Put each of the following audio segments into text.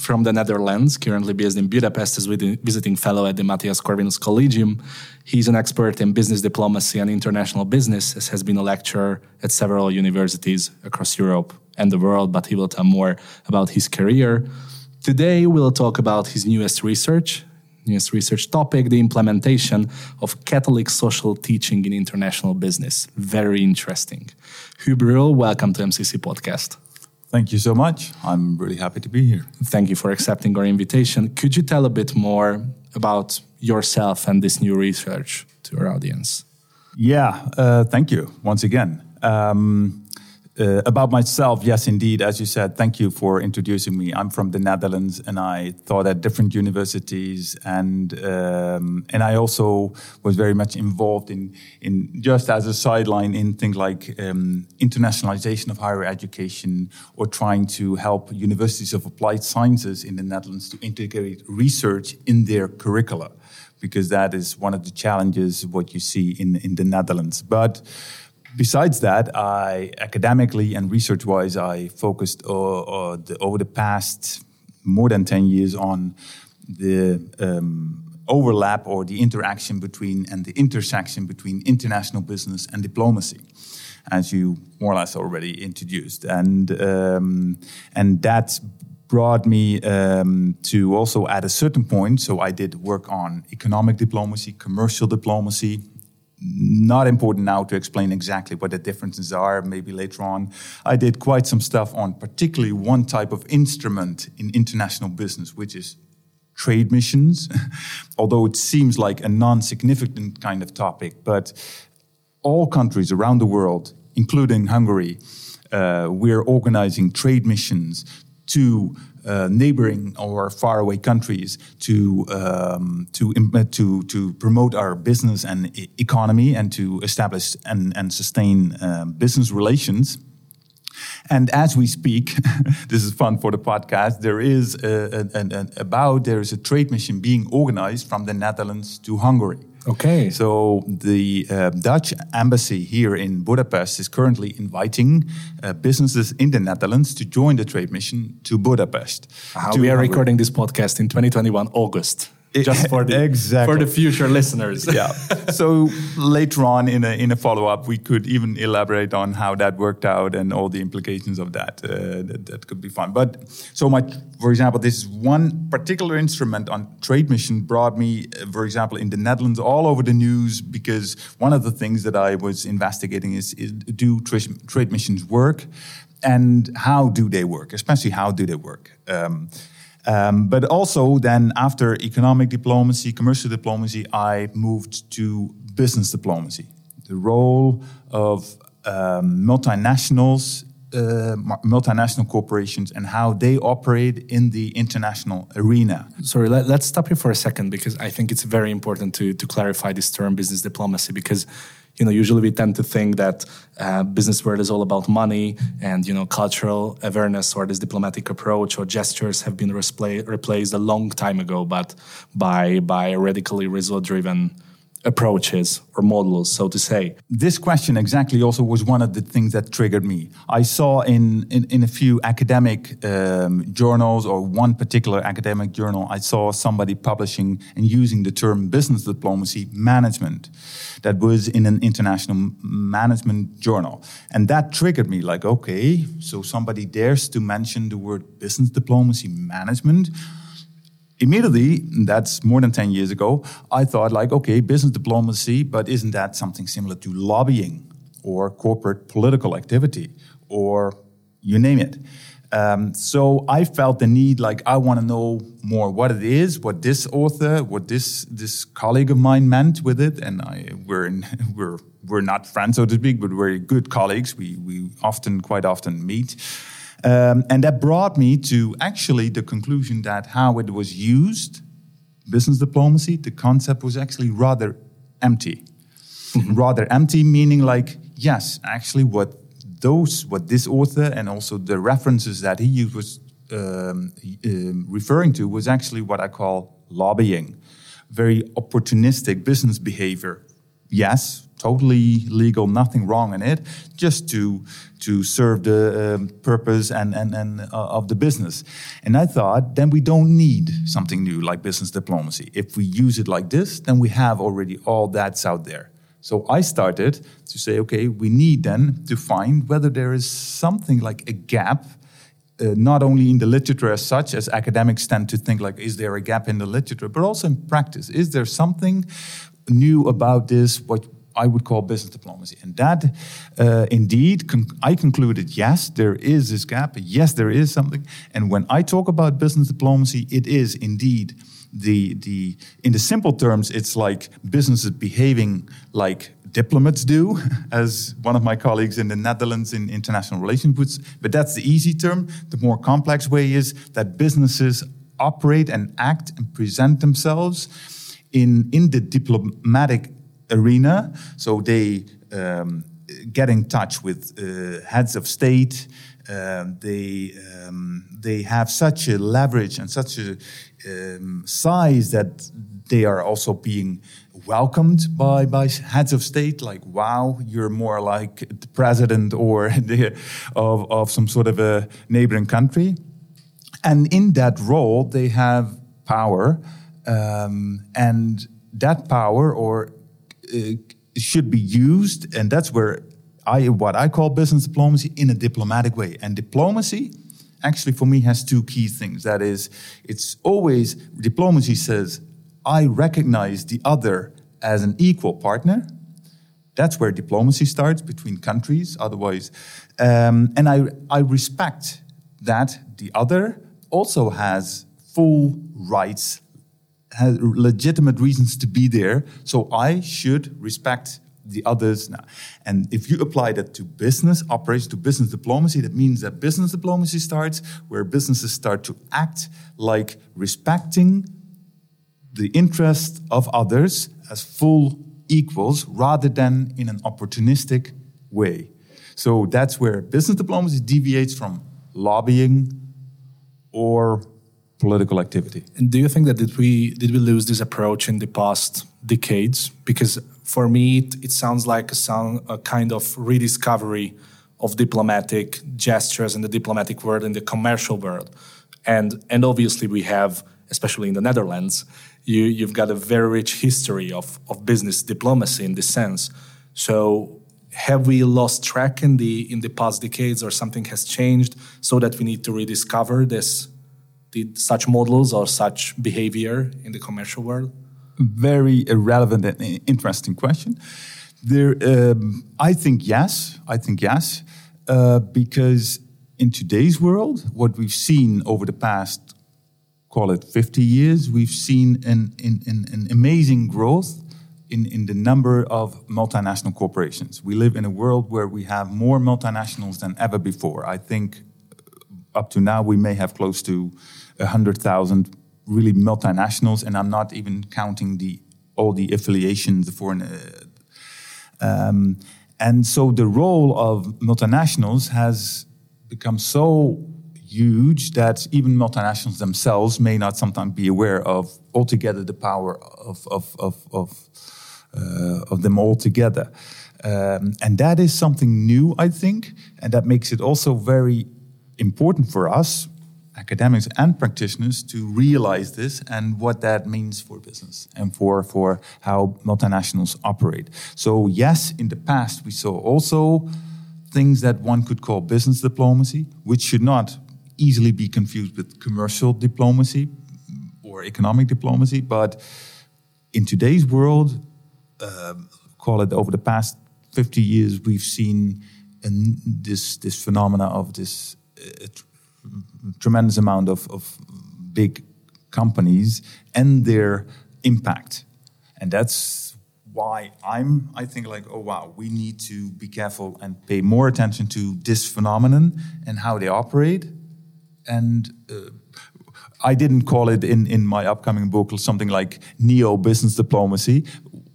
from the Netherlands, currently based in Budapest, as visiting fellow at the Mathias Corvinus Collegium. He's an expert in business diplomacy and international business, as has been a lecturer at several universities across Europe and the world, but he will tell more about his career. Today, we'll talk about his newest research, newest research topic, the implementation of Catholic social teaching in international business. Very interesting. Huub Ruël, welcome to MCC Podcast. Thank you so much. I'm really happy to be here. Thank you for accepting our invitation. Could you tell a bit more about yourself and this new research to our audience? Yeah, uh, thank you once again. Um, uh, about myself, yes, indeed. As you said, thank you for introducing me. I'm from the Netherlands, and I taught at different universities, and um, and I also was very much involved in in just as a sideline in things like um, internationalization of higher education, or trying to help universities of applied sciences in the Netherlands to integrate research in their curricula, because that is one of the challenges what you see in in the Netherlands, but besides that, I academically and research wise, I focused uh, uh, the, over the past more than 10 years on the um, overlap or the interaction between and the intersection between international business and diplomacy. As you more or less already introduced, and um, and that brought me um, to also at a certain point. So I did work on economic diplomacy, commercial diplomacy, not important now to explain exactly what the differences are, maybe later on. I did quite some stuff on particularly one type of instrument in international business, which is trade missions, although it seems like a non significant kind of topic. But all countries around the world, including Hungary, uh, we're organizing trade missions to uh, neighboring or faraway countries to um, to to to promote our business and e economy and to establish and and sustain um, business relations. And as we speak, this is fun for the podcast. There is a, a, a, about there is a trade mission being organized from the Netherlands to Hungary. Okay. So the uh, Dutch embassy here in Budapest is currently inviting uh, businesses in the Netherlands to join the trade mission to Budapest. Uh, to we are recording this podcast in 2021 August just for the exactly. for the future listeners. yeah. So later on in a in a follow up, we could even elaborate on how that worked out and all the implications of that. Uh, that, that could be fun. But so my, for example, this one particular instrument on trade mission brought me, uh, for example, in the Netherlands, all over the news because one of the things that I was investigating is, is do trade missions work, and how do they work, especially how do they work. Um, um, but also, then after economic diplomacy, commercial diplomacy, I moved to business diplomacy. The role of um, multinationals, uh, multinational corporations, and how they operate in the international arena. Sorry, let, us stop here for a second because I think it's very important to, to clarify this term business diplomacy because you know usually we tend to think that uh, business world is all about money and you know cultural awareness or this diplomatic approach or gestures have been replaced a long time ago but by by radically result driven approaches or models, so to say. This question exactly also was one of the things that triggered me. I saw in, in, in a few academic um, journals or one particular academic journal, I saw somebody publishing and using the term business diplomacy management that was in an international management journal. And that triggered me like, okay, so somebody dares to mention the word business diplomacy management immediately, that's more than 10 years ago, I thought like, okay, business diplomacy, but isn't that something similar to lobbying or corporate political activity or you name it? Um, so I felt the need, like I want to know more what it is, what this author, what this this colleague of mine meant with it, and I we're in, we're we're not friends so to speak, but we're good colleagues. We we often quite often meet, Um, and that brought me to actually the conclusion that how it was used, business diplomacy, the concept was actually rather empty. Mm-hmm. Rather empty, meaning like, yes, actually, what those, what this author and also the references that he used was um, um, referring to was actually what I call lobbying, very opportunistic business behavior. Yes, totally legal, nothing wrong in it, just to to serve the um, purpose and and and uh, of the business. And I thought, then we don't need something new like business diplomacy. If we use it like this, then we have already all that's out there. So I started to say, okay, we need then to find whether there is something like a gap uh, not only in the literature as such, as academics tend to think like, is there a gap in the literature, but also in practice. Is there something new about this, what I would call business diplomacy? And that, uh, indeed, I concluded, yes, there is this gap. Yes, there is something. And when I talk about business diplomacy, it is indeed the the in the simple terms, it's like businesses behaving like diplomats do, as one of my colleagues in the Netherlands in international relations puts. But that's the easy term. The more complex way is that businesses operate and act and present themselves in, in the diplomatic arena. So they um, get in touch with uh, heads of state. Um, they um, they have such a leverage and such a um, size that they are also being welcomed by, by heads of state, like, wow, you're more like the president or the, of, of some sort of a neighboring country. And in that role, they have power, um, and that power or should be used, and that's where I what I call business diplomacy in a diplomatic way. And diplomacy, actually, for me, has two key things. That is, it's always diplomacy says I recognize the other as an equal partner. That's where diplomacy starts between countries. Otherwise, um, and I, I respect that the other also has full rights, has legitimate reasons to be there. So I should respect the others now. And if you apply that to business operations, to business diplomacy, that means that business diplomacy starts where businesses start to act like respecting the interest of others as full equals rather than in an opportunistic way. So that's where business diplomacy deviates from lobbying or political activity. And do you think that did we did we lose this approach in the past decades? Because for me, it, it sounds like a, a kind of rediscovery of diplomatic gestures in the diplomatic world in the commercial world, and and obviously we have, especially in the Netherlands, you, you've got a very rich history of, of business diplomacy in this sense. So have we lost track in the in the past decades or something has changed so that we need to rediscover this the, such models or such behavior in the commercial world? Very relevant and interesting question. There, um, I think yes. I think yes, uh, because in today's world, what we've seen over the past call it 50 years, we've seen an, an, an amazing growth in, in the number of multinational corporations. We live in a world where we have more multinationals than ever before. I think up to now we may have close to 100,000 really multinationals, and I'm not even counting the all the affiliations, the foreign. Uh, um, and so the role of multinationals has become so huge that even multinationals themselves may not sometimes be aware of altogether the power of of of of, uh, of them all together. Um, and that is something new, I think, and that makes it also very important for us, academics and practitioners, to realize this and what that means for business and for, for how multinationals operate. So, yes, in the past, we saw also things that one could call business diplomacy, which should not easily be confused with commercial diplomacy or economic diplomacy. But in today's world, uh, call it over the past 50 years, we've seen this this phenomena of this uh, tremendous amount of, of big companies and their impact, and that's why I'm, I think like, oh wow, we need to be careful and pay more attention to this phenomenon and how they operate. And uh, I didn't call it in, in my upcoming book something like neo business diplomacy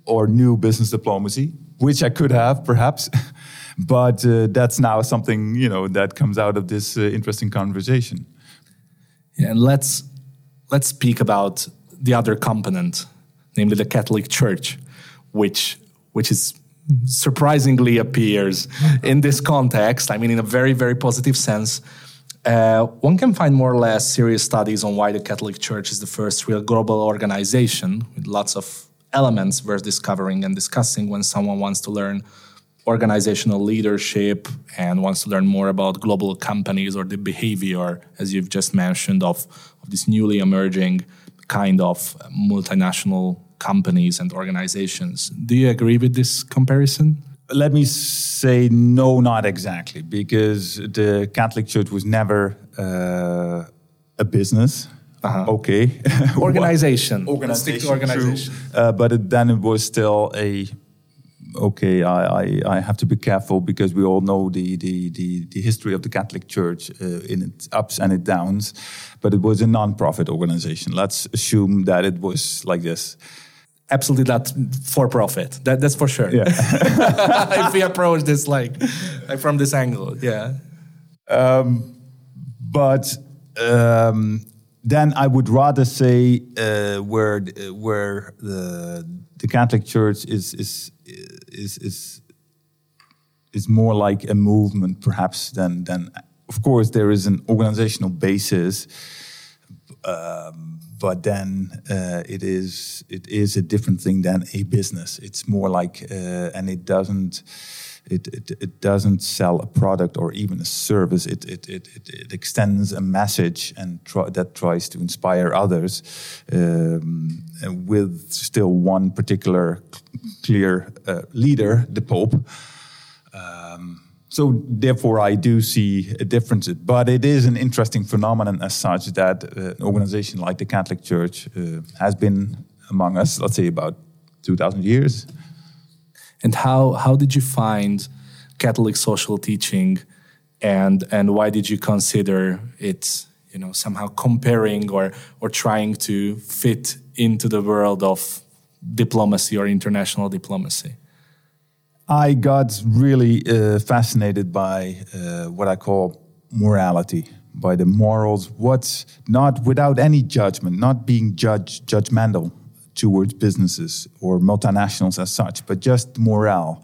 or new business diplomacy, which I could have perhaps. but uh, that's now something you know that comes out of this uh, interesting conversation. Yeah, and let's let's speak about the other component, namely the Catholic Church, which which is surprisingly appears in this context. I mean, in a very very positive sense. Uh, one can find more or less serious studies on why the Catholic Church is the first real global organization with lots of elements worth discovering and discussing when someone wants to learn organizational leadership and wants to learn more about global companies or the behavior, as you've just mentioned, of, of this newly emerging kind of multinational companies and organizations. Do you agree with this comparison? Let me say no, not exactly, because the Catholic Church was never uh, a business. Uh-huh. Okay, organization. organization, organization. Uh, but it, then it was still a okay, I, I, I, have to be careful because we all know the, the, the, the history of the Catholic Church uh, in its ups and its downs, but it was a non-profit organization. Let's assume that it was like this. Absolutely not for profit. That, that's for sure. Yeah. if we approach this like, like from this angle, yeah. Um, but um, then I would rather say uh, where where the the Catholic Church is is is is is more like a movement, perhaps than than. Of course, there is an organizational basis, um, but then uh, it is it is a different thing than a business. It's more like, uh, and it doesn't. It, it, it, doesn't sell a product or even a service. It, it, it, it, extends a message and try, that tries to inspire others um, with still one particular clear uh, leader, the Pope. Um, so therefore, I do see a difference. But it is an interesting phenomenon as such that uh, an organization like the Catholic Church uh, has been among us, let's say, about 2,000 years. And how, how did you find Catholic social teaching and, and why did you consider it you know, somehow comparing or, or trying to fit into the world of diplomacy or international diplomacy? I got really uh, fascinated by uh, what I call morality, by the morals. What's not without any judgment, not being judge judgmental towards businesses or multinationals as such, but just morale.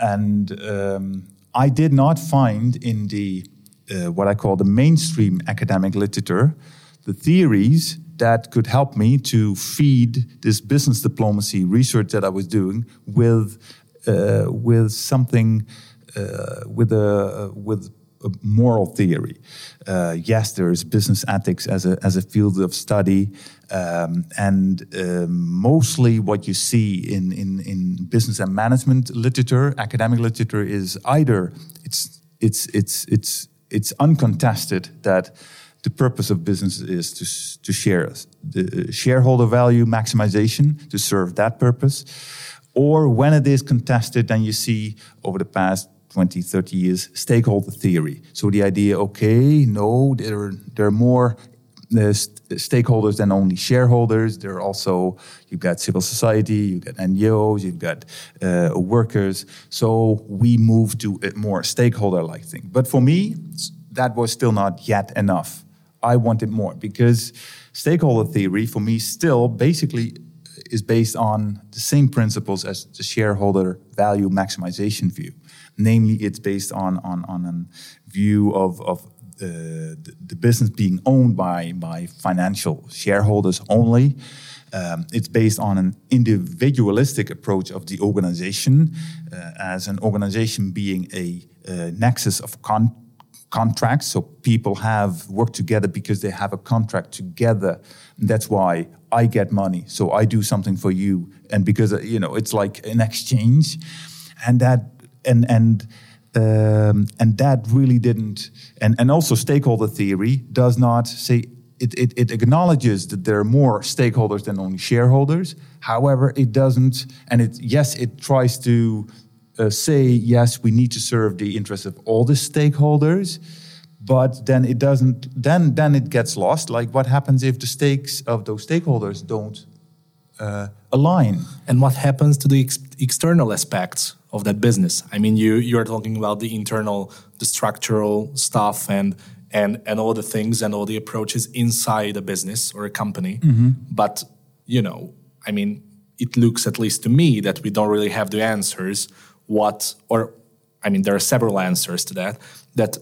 And um, I did not find in the uh, what I call the mainstream academic literature the theories that could help me to feed this business diplomacy research that I was doing with uh, with something uh, with a with a moral theory. Uh, yes, there is business ethics as a as a field of study, um, and um, mostly what you see in, in in business and management literature, academic literature, is either it's it's it's it's it's uncontested that the purpose of business is to, to share the shareholder value maximization to serve that purpose. Or when it is contested, then you see over the past 20, 30 years, stakeholder theory. So the idea, okay, no, there are, there are more uh, stakeholders than only shareholders. There are also, you've got civil society, you've got NGOs, you've got uh, workers. So we move to a more stakeholder like thing. But for me, that was still not yet enough. I wanted more because stakeholder theory for me still basically is based on the same principles as the shareholder value maximization view. Namely, it's based on, on, on a view of, of uh, the, the, business being owned by, by financial shareholders only. Um, it's based on an individualistic approach of the organization, uh, as an organization being a, a nexus of con- contracts. So people have worked together because they have a contract together. And that's why I get money. So I do something for you. And because, uh, you know, it's like an exchange. And that, and, and, um, and that really didn't, and, and also stakeholder theory does not say it, it, it acknowledges that there are more stakeholders than only shareholders. However, it doesn't, and it yes, it tries to uh, say yes, we need to serve the interests of all the stakeholders, but then it doesn't. Then then it gets lost. Like what happens if the stakes of those stakeholders don't uh, align? And what happens to the ex external aspects of that business? I mean, you you are talking about the internal, the structural stuff, and and and all the things and all the approaches inside a business or a company. Mm-hmm. But you know, I mean, it looks at least to me that we don't really have the answers. What or I mean, there are several answers to that. That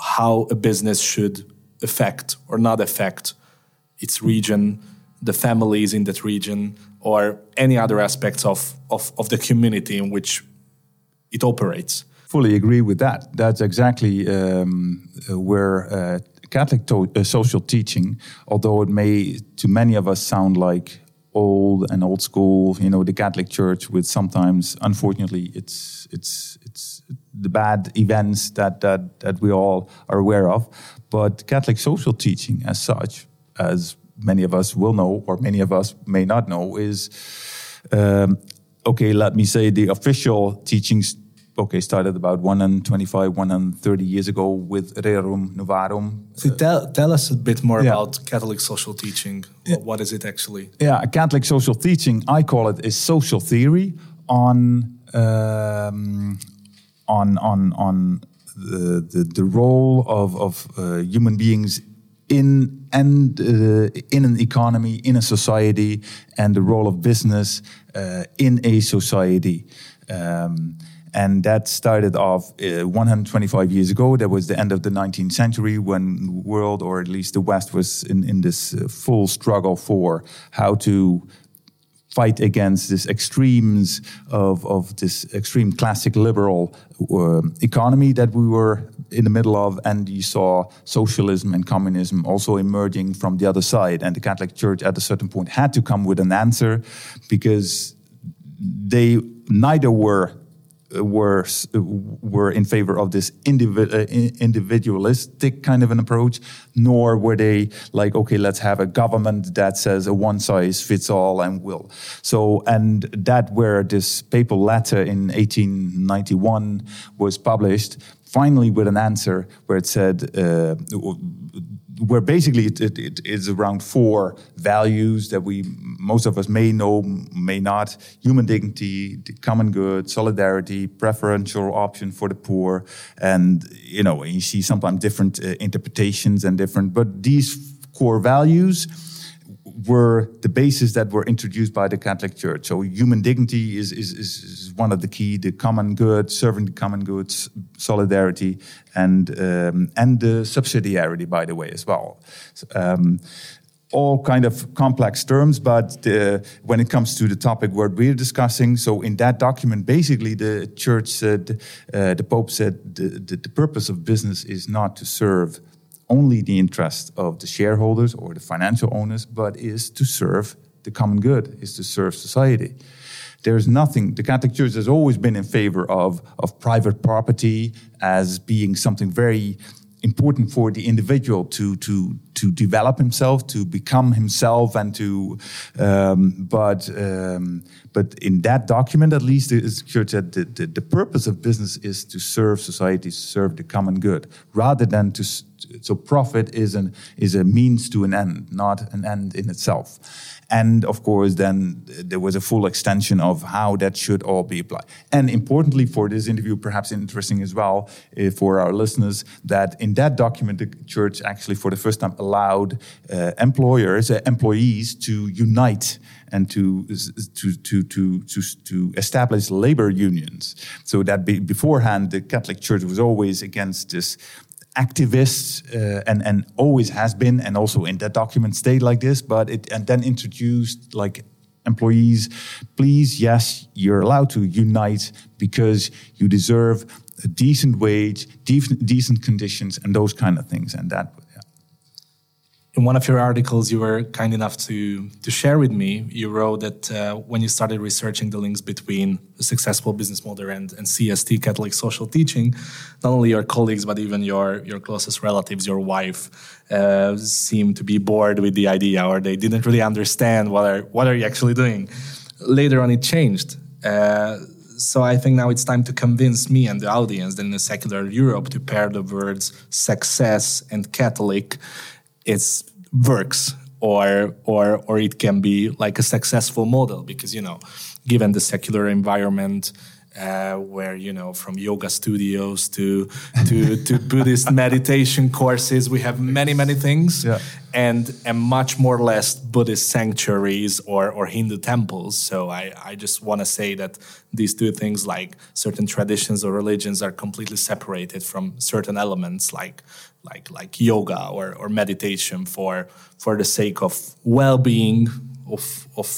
how a business should affect or not affect its region, the families in that region, or any other aspects of, of, of the community in which it operates fully agree with that. That's exactly um, where uh, Catholic to- uh, social teaching, although it may to many of us sound like old and old school, you know, the Catholic Church with sometimes, unfortunately, it's it's it's the bad events that that that we all are aware of. But Catholic social teaching, as such, as many of us will know, or many of us may not know, is um, okay. Let me say the official teachings okay, started about 125, 130 years ago with Rerum Novarum. So tell, tell us a bit more yeah. about Catholic social teaching. Yeah. What is it actually? Yeah, Catholic social teaching, I call it, is social theory on um, on on on the, the, the role of, of uh, human beings in and uh, in an economy, in a society, and the role of business uh, in a society. Um, and that started off uh, 125 years ago. That was the end of the 19th century when the world, or at least the West, was in, in this uh, full struggle for how to fight against this extremes of, of this extreme classic liberal uh, economy that we were in the middle of. And you saw socialism and communism also emerging from the other side. And the Catholic Church at a certain point had to come with an answer because they neither were were were in favor of this uh, individualistic kind of an approach, nor were they like, okay, let's have a government that says a one size fits all and will. So, and that where this papal letter in 1891 was published, finally with an answer where it said. Uh, where basically it, it, it is around four values that we most of us may know may not human dignity the common good solidarity preferential option for the poor and you know you see sometimes different uh, interpretations and different but these core values were the bases that were introduced by the Catholic Church. So human dignity is, is, is one of the key, the common good, serving the common good, solidarity, and, um, and the subsidiarity, by the way, as well. Um, all kind of complex terms, but the, when it comes to the topic what we're discussing, so in that document, basically the church said, uh, the Pope said, the, the, the purpose of business is not to serve only the interest of the shareholders or the financial owners, but is to serve the common good, is to serve society. There's nothing, the Catholic Church has always been in favor of, of private property as being something very important for the individual to to to develop himself, to become himself, and to. Um, but um, but in that document, at least, the church the, the, the, purpose of business is to serve society, serve the common good, rather than to. So profit is an is a means to an end, not an end in itself. And of course, then there was a full extension of how that should all be applied. And importantly, for this interview, perhaps interesting as well uh, for our listeners, that in that document, the church actually, for the first time, allowed uh, employers, uh, employees to unite and to to to to to, to establish labor unions. So that be, beforehand, the Catholic Church was always against this activists uh, and and always has been and also in that document stayed like this but it and then introduced like employees please yes you're allowed to unite because you deserve a decent wage decent, decent conditions and those kind of things. And that in one of your articles, you were kind enough to to share with me. You wrote that uh, when you started researching the links between a successful business model and, and CST, Catholic social teaching, not only your colleagues but even your your closest relatives, your wife, uh, seemed to be bored with the idea, or they didn't really understand what are what are you actually doing. Later on, it changed. Uh, so I think now it's time to convince me and the audience that in a secular Europe to pair the words success and Catholic it's works or or or it can be like a successful model because you know given the secular environment uh, where you know from yoga studios to to to Buddhist meditation courses, we have many many things, yeah. and and much more less Buddhist sanctuaries or or Hindu temples. So I I just want to say that these two things, like certain traditions or religions, are completely separated from certain elements, like like like yoga or or meditation for for the sake of well being of of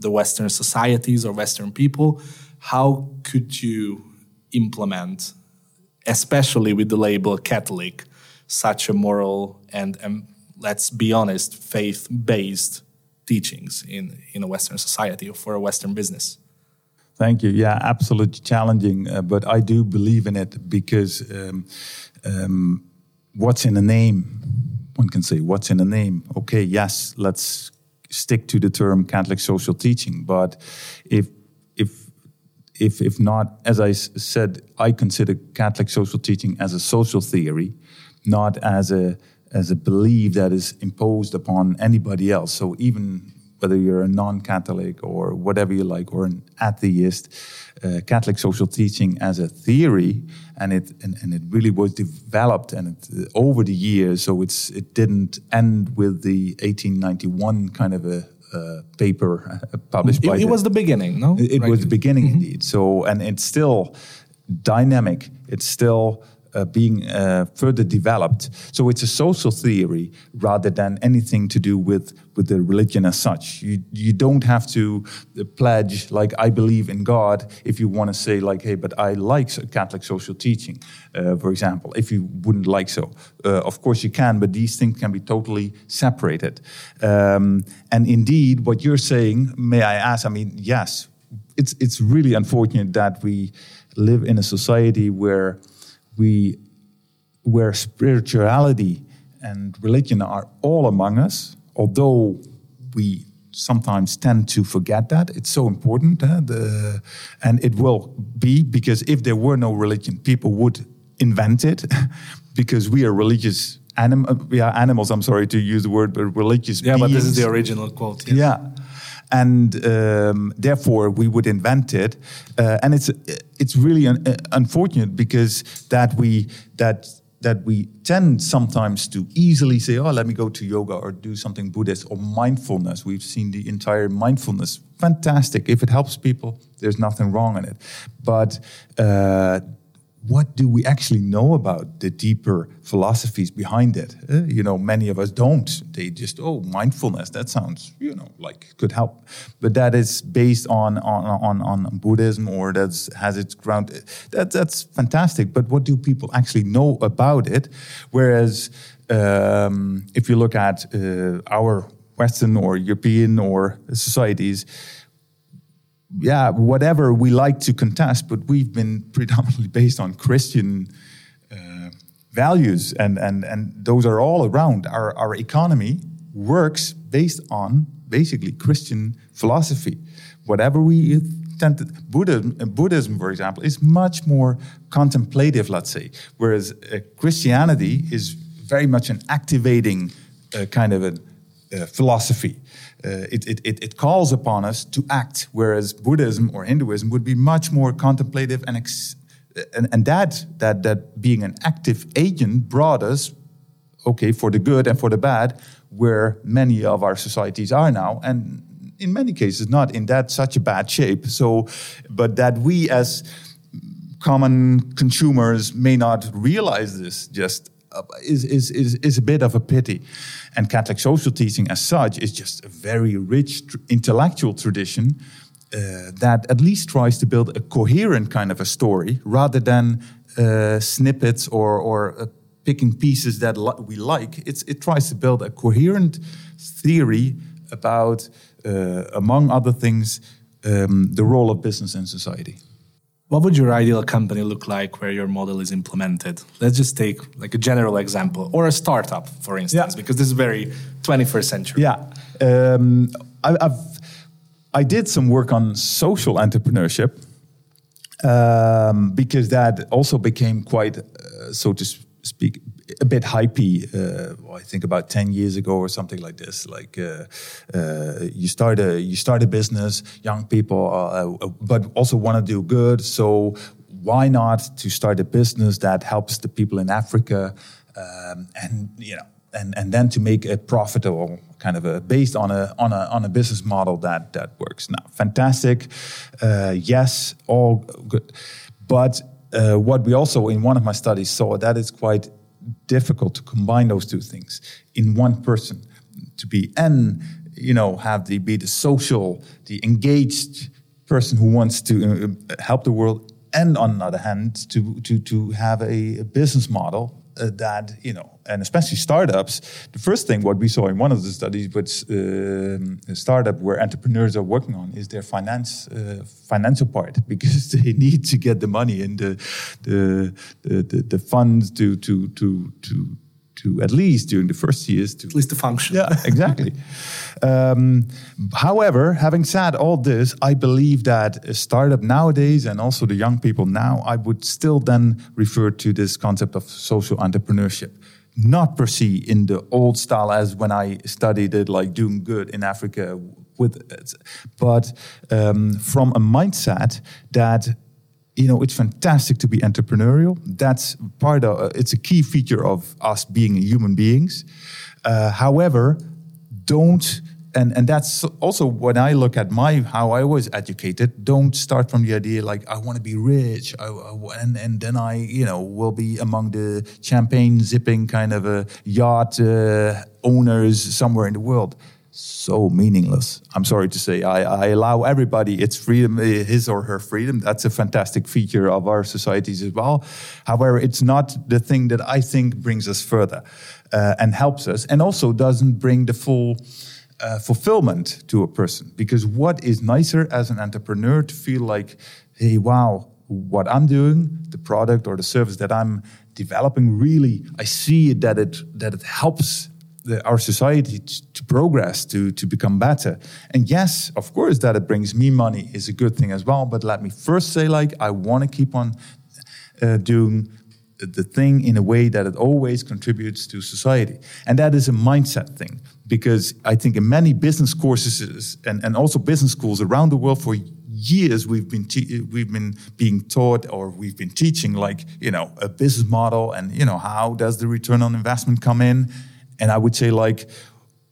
the Western societies or Western people how could you implement, especially with the label Catholic, such a moral and, and let's be honest, faith based teachings in, in a Western society or for a Western business? Thank you. Yeah, absolutely challenging, uh, but I do believe in it because um, um, what's in a name? One can say, what's in a name? Okay, yes, let's stick to the term Catholic social teaching, but if if if not, as I said, I consider Catholic social teaching as a social theory, not as a as a belief that is imposed upon anybody else. So even whether you're a non-Catholic or whatever you like, or an atheist, uh, Catholic social teaching as a theory, and it and, and it really was developed and it, uh, over the years. So it's it didn't end with the 1891 kind of a uh, paper uh, published it, by. It the, was the beginning, no? It, right. was the beginning mm -hmm. indeed. So, and it's still dynamic. It's still uh, being uh, further developed. So it's a social theory rather than anything to do with, with the religion as such. You, you don't have to uh, pledge, like, I believe in God, if you want to say, like, hey, but I like Catholic social teaching, uh, for example, if you wouldn't like so. Uh, of course, you can, but these things can be totally separated. Um, and indeed, what you're saying, may I ask, I mean, yes, it's, it's really unfortunate that we live in a society where we where spirituality and religion are all among us, although we sometimes tend to forget that. It's so important. Uh, the, and it will be because if there were no religion, people would invent it because we are religious anim- we are animals. I'm sorry to use the word, but religious Yeah, beings. but this is the original quote. Yes. Yeah and um, therefore we would invent it. Uh, and it's it's really un uh, unfortunate because that we that that we tend sometimes to easily say, "Oh, let me go to yoga or do something Buddhist or mindfulness." We've seen the entire mindfulness, fantastic. If it helps people, there's nothing wrong in it. But uh, what do we actually know about the deeper philosophies behind it? Uh, you know, many of us don't. They just, oh, mindfulness, that sounds, you know, like could help. But that is based on on on, on Buddhism or that has its ground. That, that's fantastic. But what do people actually know about it? Whereas um, if you look at uh, our Western or European or societies, yeah, whatever we like to contest, but we've been predominantly based on Christian uh, values, and, and, and those are all around. Our, our economy works based on basically Christian philosophy. Whatever we tend to, Buddhism, Buddhism, for example, is much more contemplative, let's say, whereas uh, Christianity is very much an activating uh, kind of a uh, philosophy. Uh, it, it, it, calls upon us to act, whereas Buddhism or Hinduism would be much more contemplative and, and, and that, that, that being an active agent brought us, okay, for the good and for the bad, where many of our societies are now. And in many cases, not in that such a bad shape. So, but that we as common consumers may not realize this just is, is, is, is a bit of a pity. And Catholic social teaching, as such, is just a very rich tr intellectual tradition uh, that at least tries to build a coherent kind of a story rather than uh, snippets or, or uh, picking pieces that li- we like. It's, it tries to build a coherent theory about, uh, among other things, um, the role of business in society. What would your ideal company look like where your model is implemented? Let's just take like a general example or a startup, for instance, Yeah. because this is very 21st century. Yeah, um, I, I've I did some work on social entrepreneurship um, because that also became quite, uh, so to speak, a bit hypey. Uh, well, I think about ten years ago or something like this. Like uh, uh, you start a you start a business, young people, uh, uh, but also want to do good. So why not to start a business that helps the people in Africa, um, and you know, and and then to make a profitable kind of a based on a on a on a business model that that works. Now, fantastic, uh, yes, all good, but. Uh, what we also in one of my studies saw that it's quite difficult to combine those two things in one person. To be and you know have the be the social the engaged person who wants to uh, help the world and on the other hand to to to have a, a business model uh, that you know and especially startups the first thing what we saw in one of the studies which um, a startup where entrepreneurs are working on is their finance uh, financial part because they need to get the money and the the the, the, the funds to to to to to at least during the first years to At least the function. yeah, exactly. um, however, having said all this, I believe that a startup nowadays and also the young people now, I would still then refer to this concept of social entrepreneurship. Not per se in the old style as when I studied it, like doing good in Africa with, but um, from a mindset that you know it's fantastic to be entrepreneurial. That's part of uh, it's a key feature of us being human beings. Uh, however don't and and that's also when i look at my how i was educated don't start from the idea like i want to be rich I, I- and and then i you know will be among the champagne zipping kind of a yacht uh, owners somewhere in the world so meaningless. I'm sorry to say. I, I allow everybody its freedom, eh, his or her freedom. That's a fantastic feature of our societies as well. However, it's not the thing that I think brings us further uh, and helps us, and also doesn't bring the full. Uh, fulfillment to a person because what is nicer as an entrepreneur to feel like hey wow what i'm doing the product or the service that i'm developing really i see that it that it helps the, our society t- to progress, to, to become better. And yes, of course, that it brings me money is a good thing as well. But let me first say, like, I want to keep on uh, doing the thing in a way that it always contributes to society. And that is a mindset thing. Because I think in many business courses and, and also business schools around the world for years we've been we've been being taught or we've been teaching like you know a business model and you know how does the return on investment come in and I would say, like,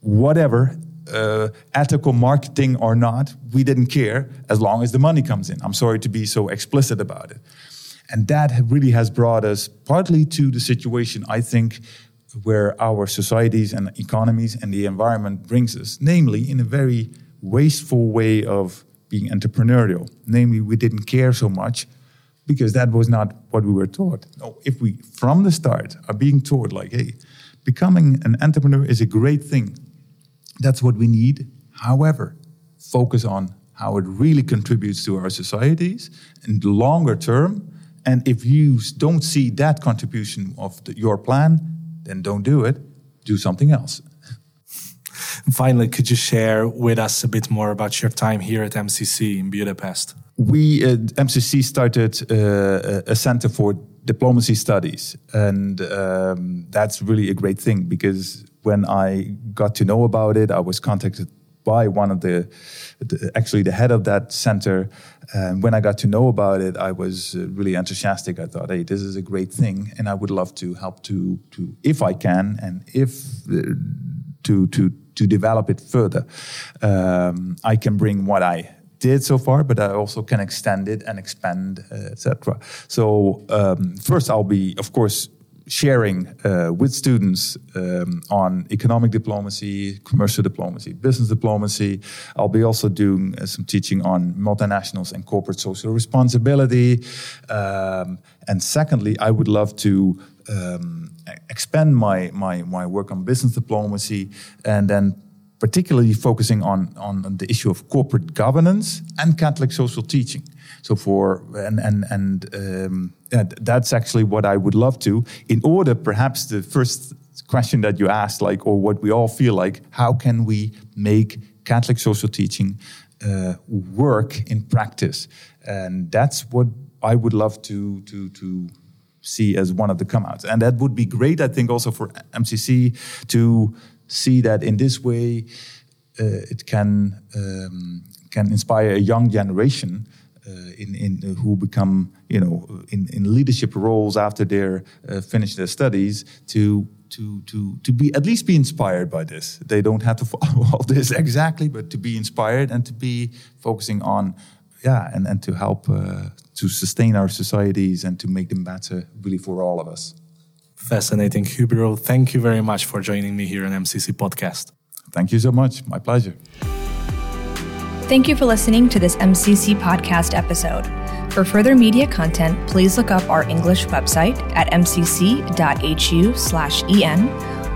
whatever, uh, ethical marketing or not, we didn't care as long as the money comes in. I'm sorry to be so explicit about it. And that really has brought us partly to the situation, I think, where our societies and economies and the environment brings us, namely in a very wasteful way of being entrepreneurial. Namely, we didn't care so much because that was not what we were taught. No, if we, from the start, are being taught, like, hey, becoming an entrepreneur is a great thing. That's what we need. However, focus on how it really contributes to our societies in the longer term. And if you don't see that contribution of the, your plan, then don't do it. Do something else. And finally, could you share with us a bit more about your time here at MCC in Budapest? we uh, MCC started uh, a a center for diplomacy studies, and um, that's really a great thing because when I got to know about it, I was contacted by one of the, the actually the head of that center. And when I got to know about it, I was uh, really enthusiastic. I thought, hey, this is a great thing, and I would love to help to to if I can, and if uh, to to to develop it further. Um, I can bring what I did so far, but I also can extend it and expand, uh, etc. So um, first, I'll be, of course, sharing uh, with students um, on economic diplomacy, commercial diplomacy, business diplomacy. I'll be also doing uh, some teaching on multinationals and corporate social responsibility. Um, and secondly, I would love to um, expand my, my, my work on business diplomacy and then particularly focusing on, on the issue of corporate governance and Catholic social teaching. So for and and and um, that's actually what I would love to. In order, perhaps the first question that you asked, like, or what we all feel like, how can we make Catholic social teaching uh, work in practice? And that's what I would love to to to see as one of the come outs. And that would be great, I think, also for MCC to see that in this way uh, it can um, can inspire a young generation uh, in in uh, who become you know in, in leadership roles after they're uh, finished their studies to to to to be at least be inspired by this. They don't have to follow all this exactly, but to be inspired and to be focusing on yeah and and to help uh, to sustain our societies and to make them better really for all of us. Fascinating, Huub Ruël. Thank you very much for joining me here on MCC Podcast. Thank you so much. My pleasure. Thank you for listening to this MCC podcast episode. For further media content, please look up our English website at mcc.hu/en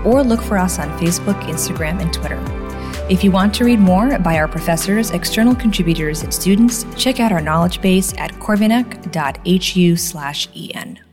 or look for us on Facebook, Instagram, and Twitter. If you want to read more by our professors, external contributors, and students, check out our knowledge base at corvinak.hu/en.